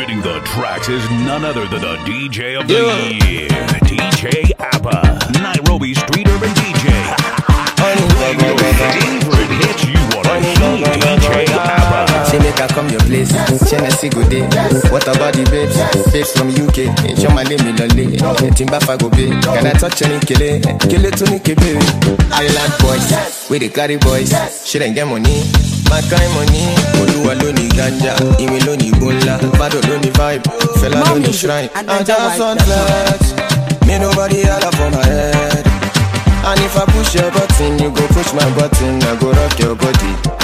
Spinning the tracks is none other than the DJ of the year, DJ Abba, Nairobi Street Urban DJ. Make her come your place. Tennessee go day. What about the babes? Babes from UK. Show my name in Lolly. Timba go be. Can I touch any kele? Kele to Nikebe. Island boys. We the carry boys. She didn't get money. My kind money. Oluwa ló ní ganja. Ìwé ló ní ńlá. Bado ló ní vibe. Fela ló ní shrine. I just want flex. Me nobody holla for my head. And if I push your button, you go push my button. I go rock your body.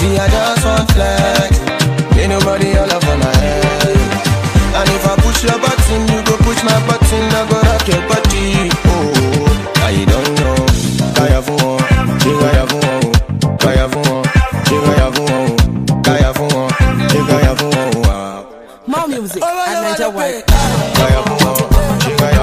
See, I just want flex. Ain't nobody all over my head. And if I push your button, you go push my button. I go rock your body. Oh, I don't know. Kaya fún wọn, ṣé kaya fún wọn o? Kaya fún wọn, ṣé kaya fún wọn o? Kaya fún wọn, ṣé kaya fún wọn o? More music at Niger White. Kaya fún wọn, ṣé kaya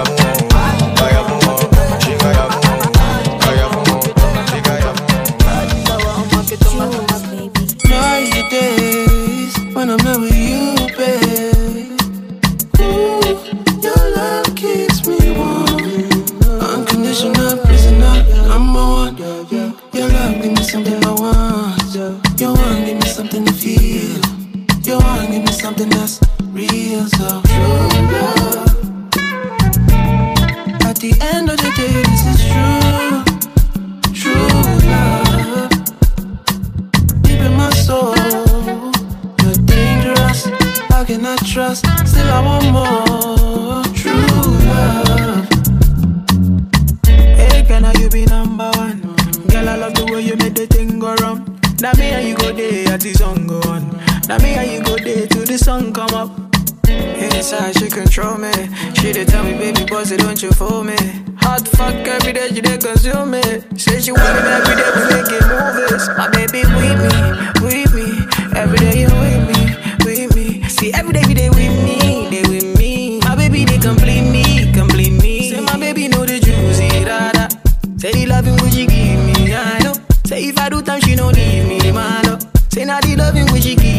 come up. Inside she control me. She dey tell me, baby, boss, don't you fool me. Hot fuck every day, she dey consume me. Say she want me every day, we making movies. My baby with me, with me. Every day you with me, with me. See every day, every day with me, they with me. My baby they complete me, complete me. Say my baby know the juicy eh, dada. Say the loving which she give me, I know. Say if I do time, she don't leave me, love. Say not the loving which she give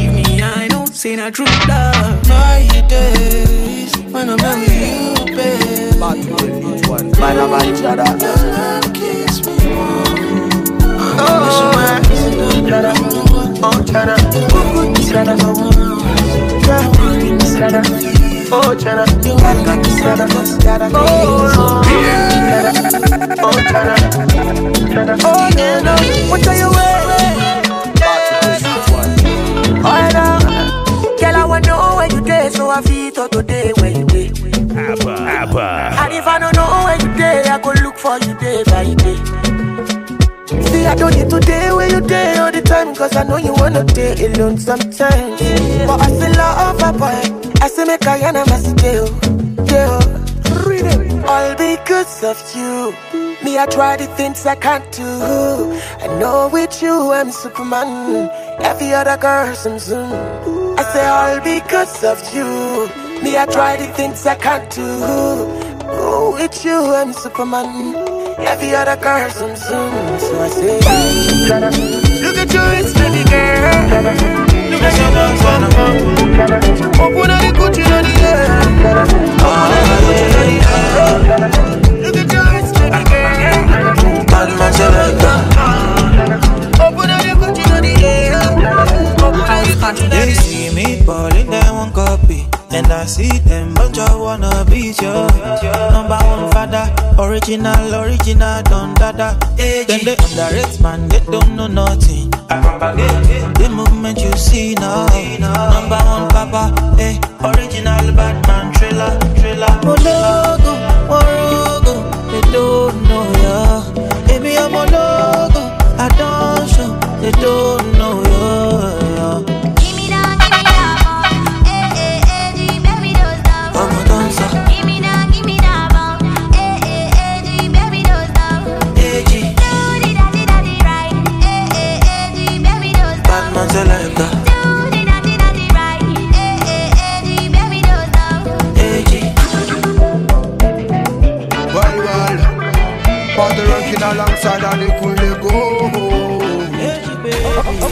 me, I know. Say true love. My days when I'm not with you, babe. Bala bala chada. Your love keeps me warm. Unconditional prisoner. Oh chana. Chana. Chana. Oh chana. Chana. Oh Chana. Oh chana. Chana. Oh, oh yeah no. What are you wearing? Oh no. You dey, I today where you dey. Abba, Abba. And if I don't know where you day, I go look for you day by day. See, I don't need to day where you day all the time, cause I know you wanna day alone sometimes. But I still love a boy. I say make I and I stay, yeah. All because of you. Me, I try the things I can't do. I know with you, I'm Superman. Every other girl, some soon. I say all because of you. Me, I try the things I can't do. Oh, with you, I'm Superman. Every other girl, some soon. So I say, look at you, it's baby girl. Look at your bones on the mountain. Open up the Gucci on the air. Open up the Gucci on the air. Look at you, it's baby girl. Bad man. Open up the Gucci on the air. Open up the Gucci on the air. They see me balling, they want copy. And I see them bunch of wannabes, yo. Number one father, original, original, don dada. Then they underrate, man, they don't know nothing. I propagate the movement you see now. Number one papa, eh, original Batman thriller, thriller. Mologo, morogo, they don't know ya. Baby, I'm a outside don't go.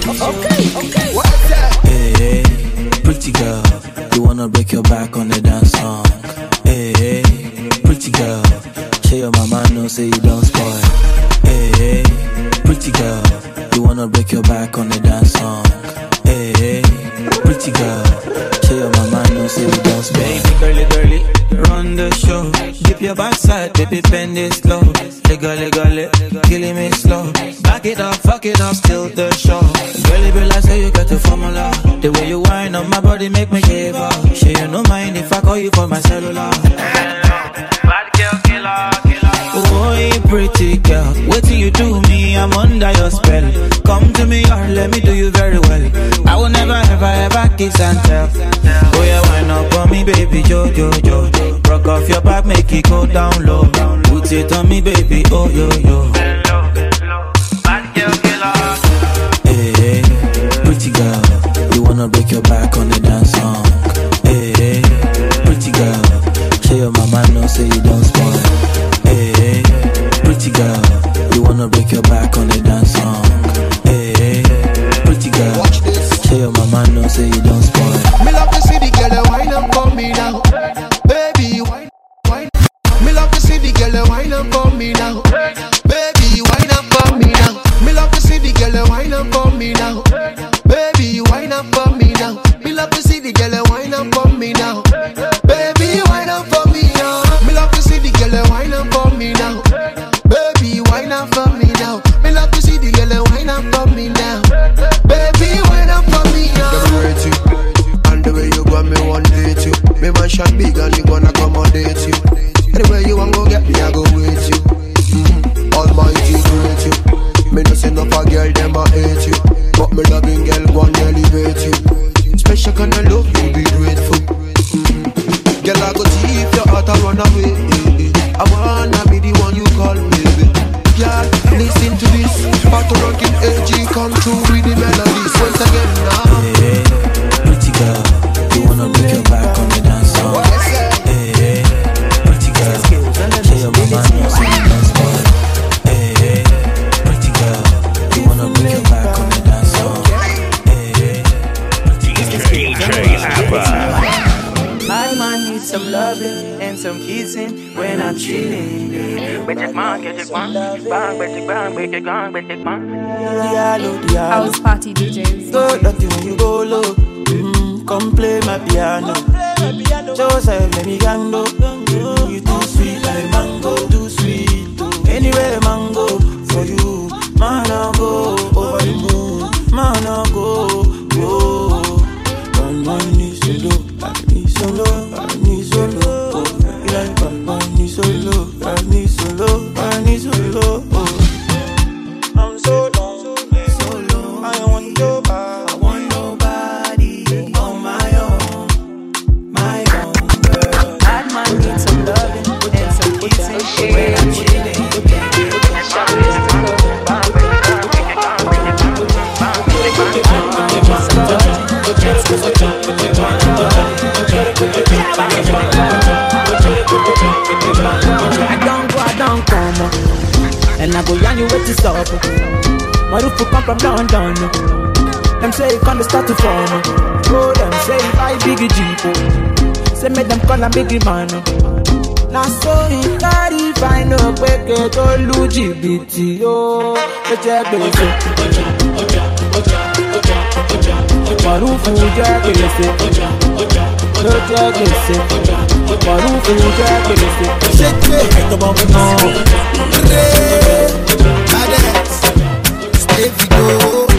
Okay, okay. What's that? Hey, hey, pretty girl, you wanna break your back on the dance song? Hey, hey, pretty girl, show your mama no say you don't. on the dance song. Hey, hey, pretty girl, show your mama know say you don't spoil. Hey, hey, pretty girl, you wanna break your back on the dance song. Hey, hey, pretty girl, show your mama know say you don't spoil. Me love to see the girl wine up for me now, baby. Me love to see the girl wine up for me now, baby wine up for me now. Me love to see the girl wine up for me now. Baby, wine up for me now. Me love to see the girl wine up for gonna love na big man. Na so he carry find no peke tó lu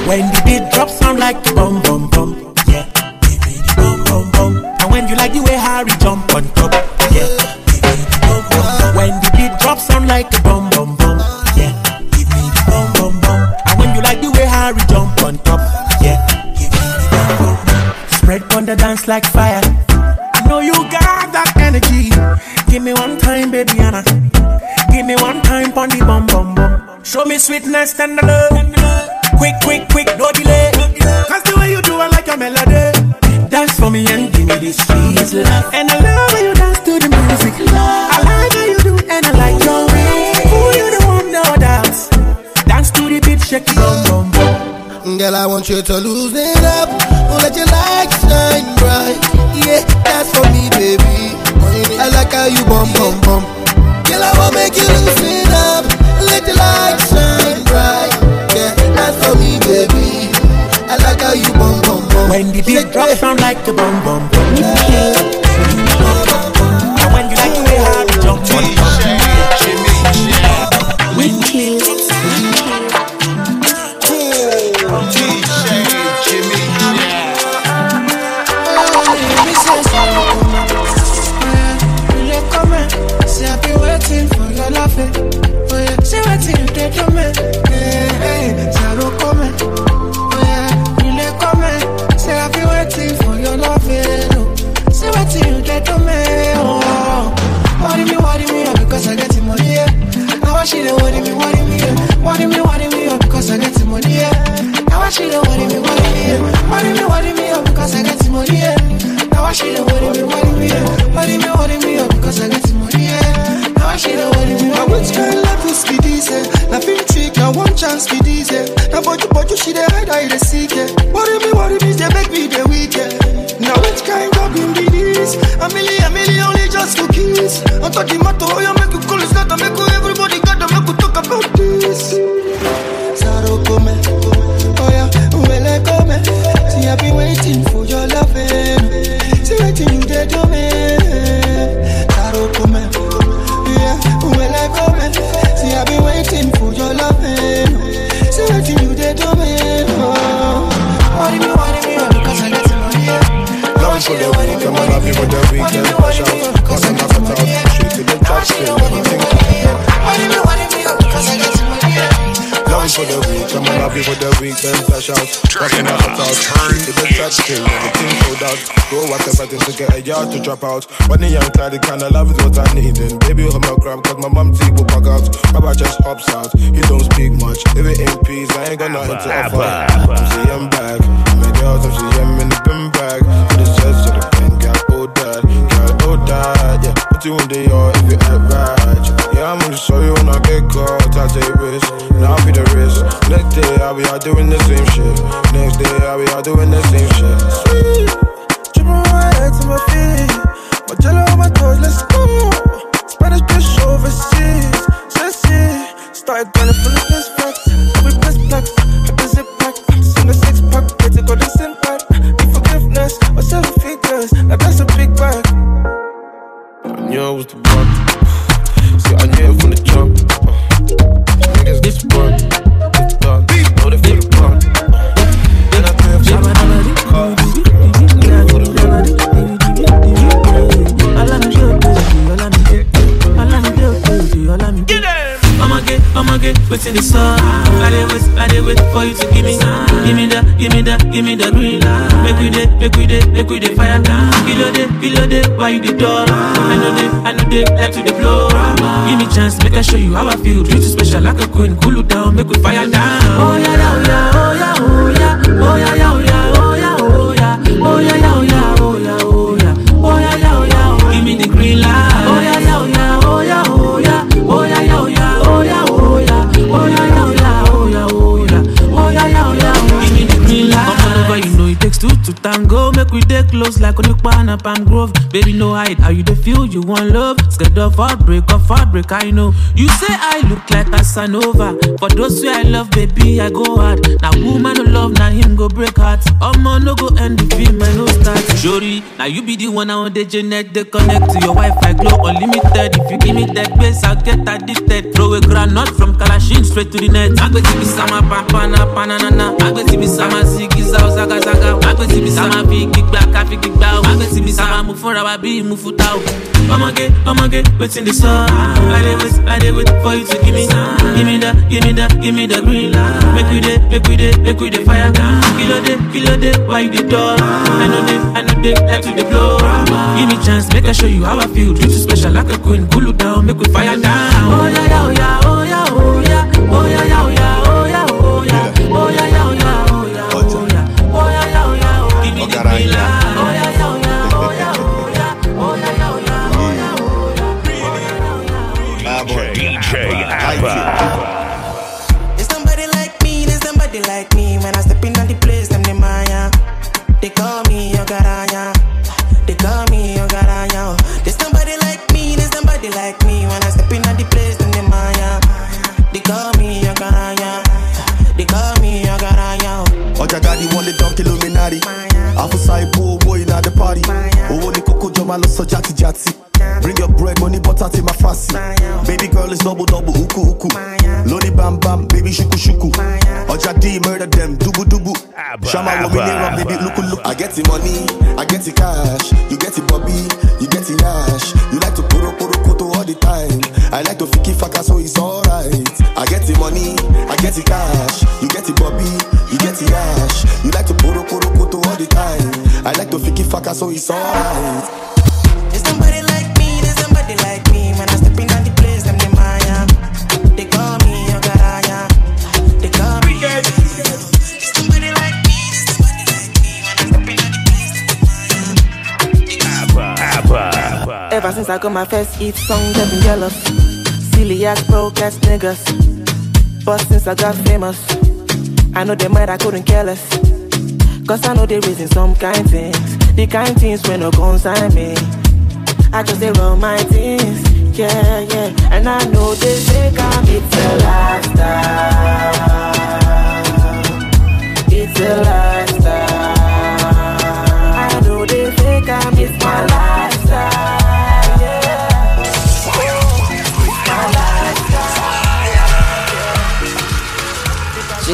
When the beat drops, sound like bum bum bum when you like the way Harry jump on top. Yeah. When the beat drops sound like a bum bum bum. Yeah. give me the bum bum bum. And when you like the way Harry jump on top. Yeah. Spread on the dance like fire. I know you got that energy. Give me one time, baby Anna. Give me one time on the bum bum bum. Show me sweetness and the love. చేతలు flash out. Rocking out the top, to the track skill, everything sold out. Go whatever thing to get a yard to drop out. When the young tired, the kind of love is what I need. And baby, hold my crap, cause my mom teeth will pack out. Papa just hops out, he don't speak much. If it ain't peace, I ain't got nothing to offer. I'm see I'm back, my girls, I'm see I'm in the bin bag. To the chest, to the pen, got oh dad, got oh dad, yeah. Put you in the yard if you act right. Yeah, I'm gonna show you when I get caught, I take risks, and I'll be the risk. Next day, I'll be out doing the same shit. Next day, I'll be out doing the same shit. Sweet, dripping my head to my feet. My jello on my toes, let's go. Spanish bitch overseas, sexy. Started gunning for the piss facts. We piss blacks, had the zip pack. Seen the six pack, get to go to sin pack. Need forgiveness, or seven figures. Now that's a big bag. I knew I was the one. From the jump. Niggas get I road. I'ma what's in the sun. I did wait, I did wait for you to give me, give me the, give me the, give me the green. Make we day, make we day, make we day fire. Kilo day, kilo day, why you the door? I know they, I know they like to the blow. Give me chance, make I show you how I feel. Treat you special like a queen, cool you down, make we fire down. Oh yeah, yeah, oh yeah, oh yeah, oh yeah, oh yeah, oh yeah, oh yeah, oh yeah, oh yeah, oh yeah, oh yeah, oh yeah, oh yeah, oh yeah, oh. Give me the green light. To tango. Make we dey close like Onipa and Palm Grove. Baby, no hide. How you dey feel? You want love? Scared of heartbreak, of heartbreak. I know. You say I look like Casanova. For those who I love, baby, I go hard. Now woman no love, now him go break heart. Omo no go end the Shori, now you be the one I want the Janet. They connect to your Wi-Fi, glow unlimited. If you give me that base, I'll get addicted. Throw a granite from Kalashin straight to the net. Agbeti bi sama papana panana. Agbeti bi sama zigiza ozaga zaga. Agbeti bi sama fi gbigba kafi gbigba o. Agbeti bi sama mu fúnra wa bí mu futa o. Ọmọge, ọmọge, wetin dey sup? I dey wait, I dey wait for you to give me, give me the, give me the, give me the green light. Make we dey, make we dey, make we dey fire. Kilo dey, kilo dey, why you dey dull? I know dey, I know dey, like to dey blow. Give me chance, make I show you how I feel. Treat you special like a queen, cool you down, make we fire down. Oh yeah, yeah, oh yeah, oh yeah, oh yeah, oh yeah, yeah, oh yeah, They call me Ogaranya. Oh. There's nobody like me, there's nobody like me. When I step in at the place, then they maya. They call me Ogaranya. They call me Ogaranya. Oh. Ojagadi want the donkey Illuminati. Alpha side boy, boy, not the party. Oh, the coco, Jomalo, so Jack the money, I get the cash. You get the Ever since I got my first hit song, they've been jealous. Silly ass, broke ass niggas. But since I got famous, I know they might I couldn't care less. Cause I know they raising some kind things. The kind things when no consign me. I just they run my things. Yeah, yeah. And I know they think I'm it's a lifestyle. It's a lifestyle. I know they think I'm it's my lifestyle.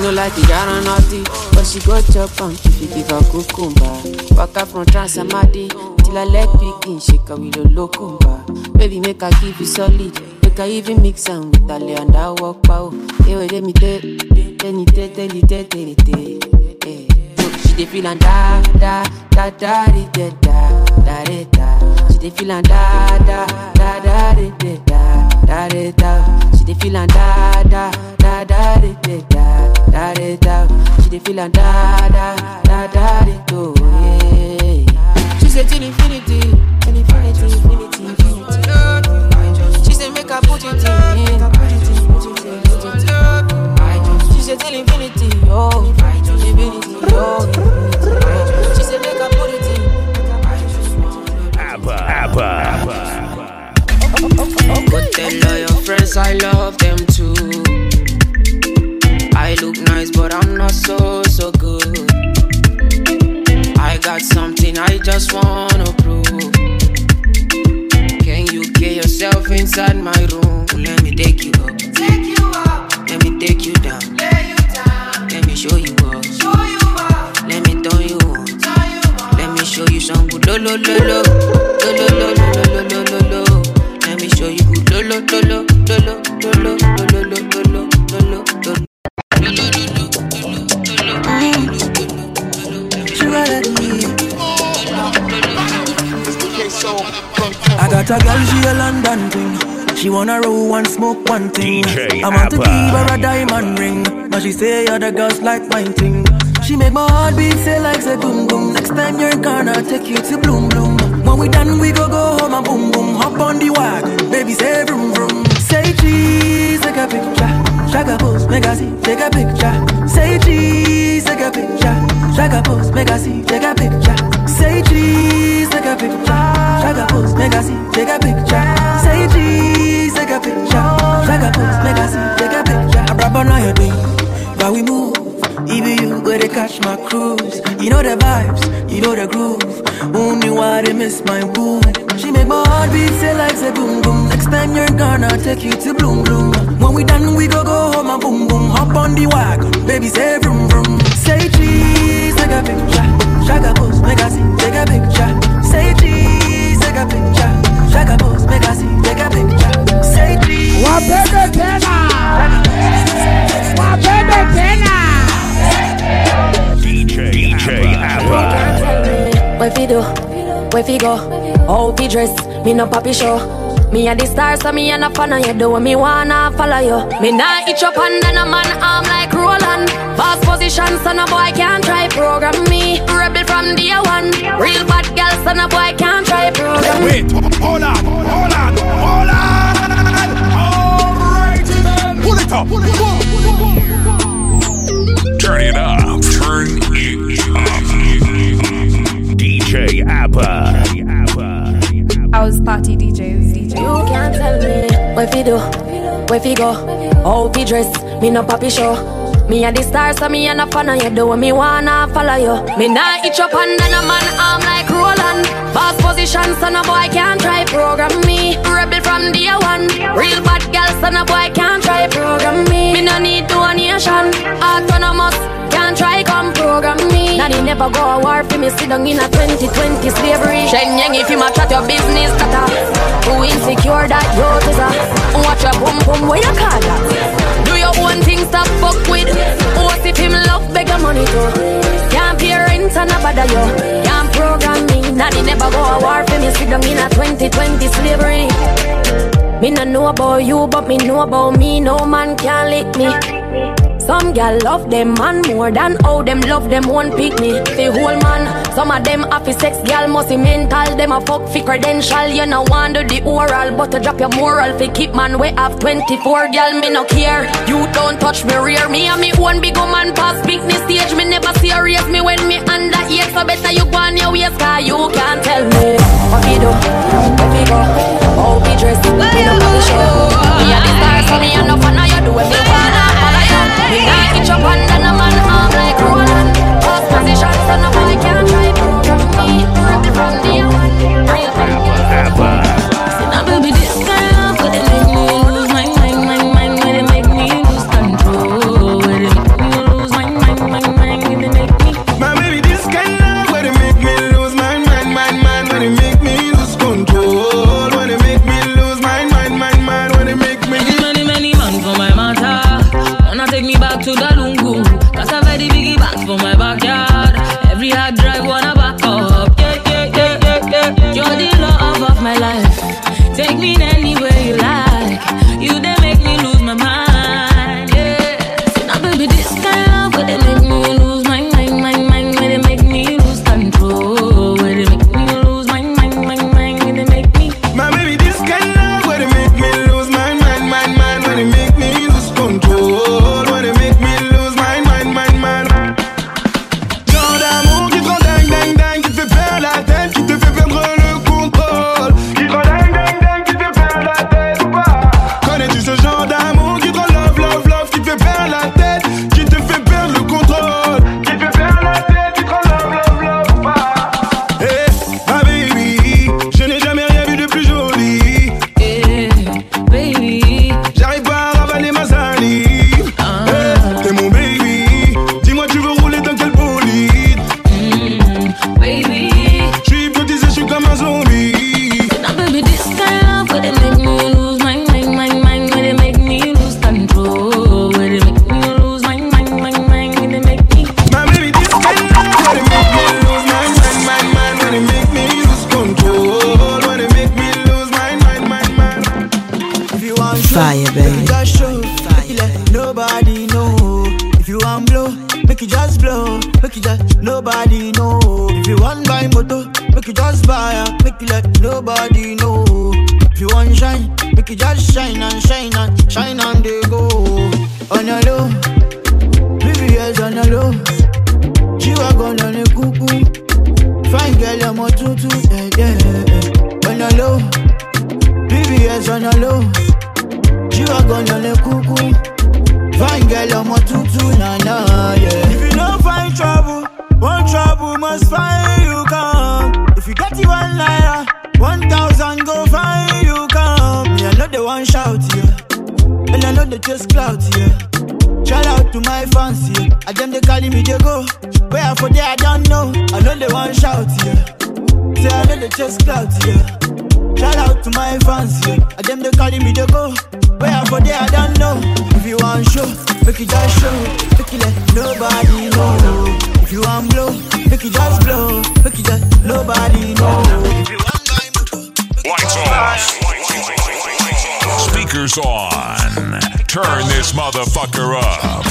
No like the yara naughty, but she go chop on if you give her cucumber. Waka from Transamadi till her leg begin shake her with a locumba. Baby make her give you solid, make her even mix am with her lay and her walk pow. Hey, wait, let me tell, tell me tell, tell, tell, tell, tell, Hey, she dey feel and da da da da da da da da da. She dey feel and da da da da da da da da da. She dey feel and da da da da di, da da da da da. She dey feel and da da da da di, do yeah. She say till infinity, till infinity, infinity, infinity. She say make her put it in, put it in, put it in, put it in. She say till infinity, oh, infinity, oh, infinity. She say make her put it in. Abba, Abba. But tell all your friends I love them too. I look nice, but I'm not so, so good. I got something I just wanna prove. Can you get yourself inside my room? Let me take you up. Take you up. Let me take you down. Lay you down. Let me show you up. Show you up. Let me turn you on. Turn you on. Let me show you some good lo lo lo lo. Lo lo lo lo lo lo lo. Let me show you good lo lo lo lo lo lo a girl, she a London thing. She wanna roll one, smoke one thing. DJ I want to give her a diamond ring. But she say other girls like my thing. She make my heart beat say like say boom boom. Next time you're in corner, take you to bloom bloom. When we done, we go go home and boom boom. Hop on the wagon, baby say vroom vroom. Say cheese, take a picture. Shaka pose, make a see, take a picture. Say cheese, take a picture. Pose, make a see, take a picture. A picture. Shaka pose, make a see, take a picture. Say cheese, take a picture. Shaka pose, make a see, take a picture. I rap on all your thing, but we move. Even you where they catch my cruise. You know the vibes, you know the groove. Only why they miss my boo. She make my heart beat say like say boom boom. Next time you're gonna take you to bloom bloom. When we done, we go go home and boom boom. Hop on the wagon, baby say vroom vroom. Say cheese, take a picture. Shaka pose, make a see, take a picture. Say cheese, take a picture. Shaka pose, make a see, take a picture. Say cheese. Wapende tena. Wapende tena. DJ, DJ Abba. Where fi do, where fi go, how oh, fi dress, me no papi show. Me a the star, so me a no fan of you. Do what me wanna follow you. Me nah itch up under a man arm like Roland. Fast position, so no boy can't try program me. Rebel from day one. Real bad girl, so no boy can't try program me. Wait, hold on, hold on, hold on. Alrighty then. Pull it up. Turn it up. Turn it up. Was party DJs, DJ. You can't tell me where fi do, where fi go, how fi dress. Me no papi show. Me a the star, so me a no fan of you. Do me wanna follow you. Me nah itch up under a man arm like Roland. Fast position. son a boy can't try program me. Rebel from day one. Real bad girl, son a boy can't try program me. Me no need donation. Autonomous, can't try come program me. Daddy never go a war for me, sit down in a 2020 slavery. Shen yang if you match at your business, tata. Who insecure that you is a. Watch your boom boom, where you call that? Do your own thing, stop fuck with. What if him love beg your money too? Can't pay rent and a bother you. Can't program me. Daddy never go a war for me, sit down in a 2020 slavery. Me no know about you, but me know about me. No man can lick me. Some gal love them man more than how them love them one pick me. The whole man, some of them happy sex gal must be mental. Them a fuck fi credential. You no want do the oral, but to drop your moral fi keep man we have 24 gal me no care. You don't touch me rear me and me one big pass pick me stage. Me never serious me when me under eight. So better you go on your waist, cause you can't tell me what we do, what we go, how we dress. Me no body show. Me a the star, so me a no fan of you. Do what me wanna follow you. Me yeah. And I know the just clout, yeah. Shout out to my fans, yeah. I them they calling me, they go. Where for there, I don't know. I know the one shout, yeah. Say I know the just clout, yeah. Shout out to my fans, yeah. I them they calling me, they go. Where for there, I don't know. If you want show, make it just show. Make it let nobody know. If you want blow, make it just blow. Make it just nobody know. Want Lights off. Speakers on. Turn this motherfucker up.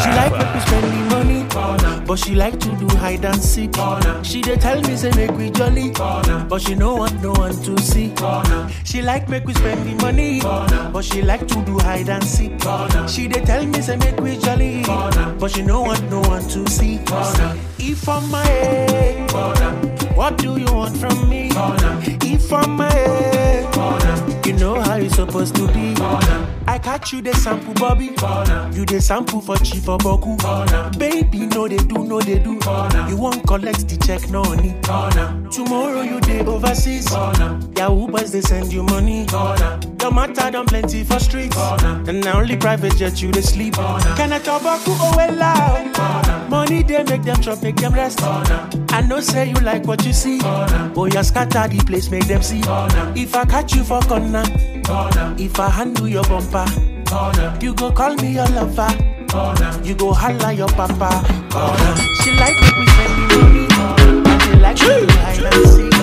She like make we spend the money, but she like to do hide and seek. She dey tell me say make we jolly, but she no want no one to see. She like make we spend the money, but she like to do hide and seek. She dey tell me say make we jolly, but she no want no one to see. If I'm my head, what do you want from me? If I'm my head, you know how you supposed to be. I catch you the sample Bobby. You the sample for chief Oboku. Bona. Baby, no they do, no they do. You won't collect the check, no need. Tomorrow you day overseas. Bona. Yahoo they send you money. Your matter done plenty for streets, Corner. And now only private jet you they sleep. Can I talk about who I out? Money they make them drop, make them rest. Corner. I know say you like what you see. Oh, Boy, you scatter the place, make them see. Corner. If I catch you for corner, corner. if I handle your bumper, corner. you go call me your lover. Corner. You go holla your papa. Corner. She like it we money. She like it we hide.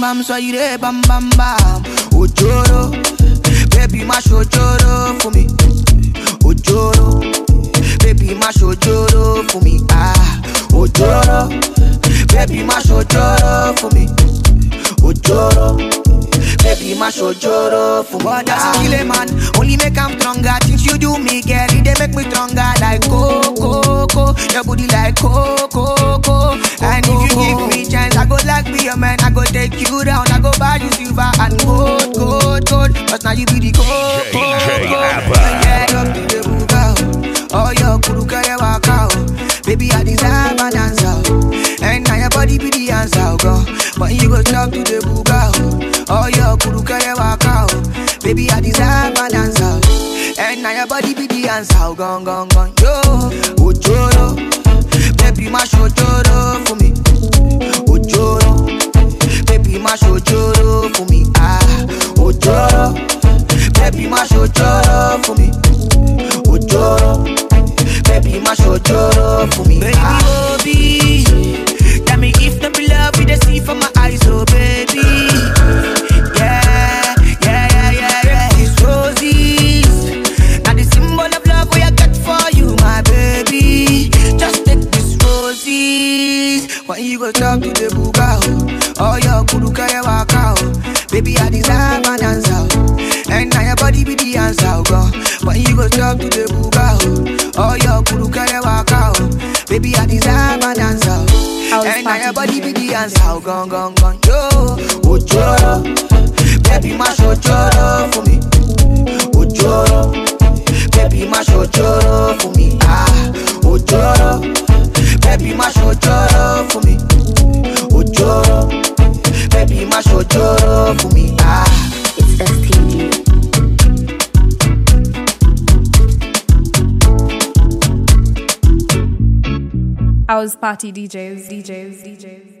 bam bam, soire bam bam bam. Ojoro, baby mash ojoro for me. Ojoro, baby mash ojoro for me. Ah, ojoro, baby mash ojoro for me baby, my shojoro for But that's kill a man, only make I'm stronger. Things you do me, girl, they make me stronger. Like coco, coco, your body like coco, coco. And if you give me chance, I go like be a man. I go take you down, I go buy you silver and gold, gold, gold. Cause now you be the gold, gold, gold Get up to the buga, oh, oh your kuru kaya waka Baby, I deserve an answer. And now your body be the answer, girl But you go talk to the buga, oh. Oh, your kuru waka. oh. Baby, I deserve an answer. oh. And now your body be the answer, oh, gone, gone, gone. Yo, ojoro. Baby, mash ojoro for me. Ojoro. Baby, mash ojoro for me. Ah, ojoro. Baby, mash ojoro for me. Ojoro. Baby, mash ojoro for me. Baby, And now your body be the answer, oh, gone, gone, gone, yo. Ojoro, baby, mash ojoro for me. Ojoro, baby, mash ojoro for me. Ah, ojoro, baby, mash ojoro for me. Ojoro, baby, mash ojoro for me. Housparty DJs, DJs, DJs.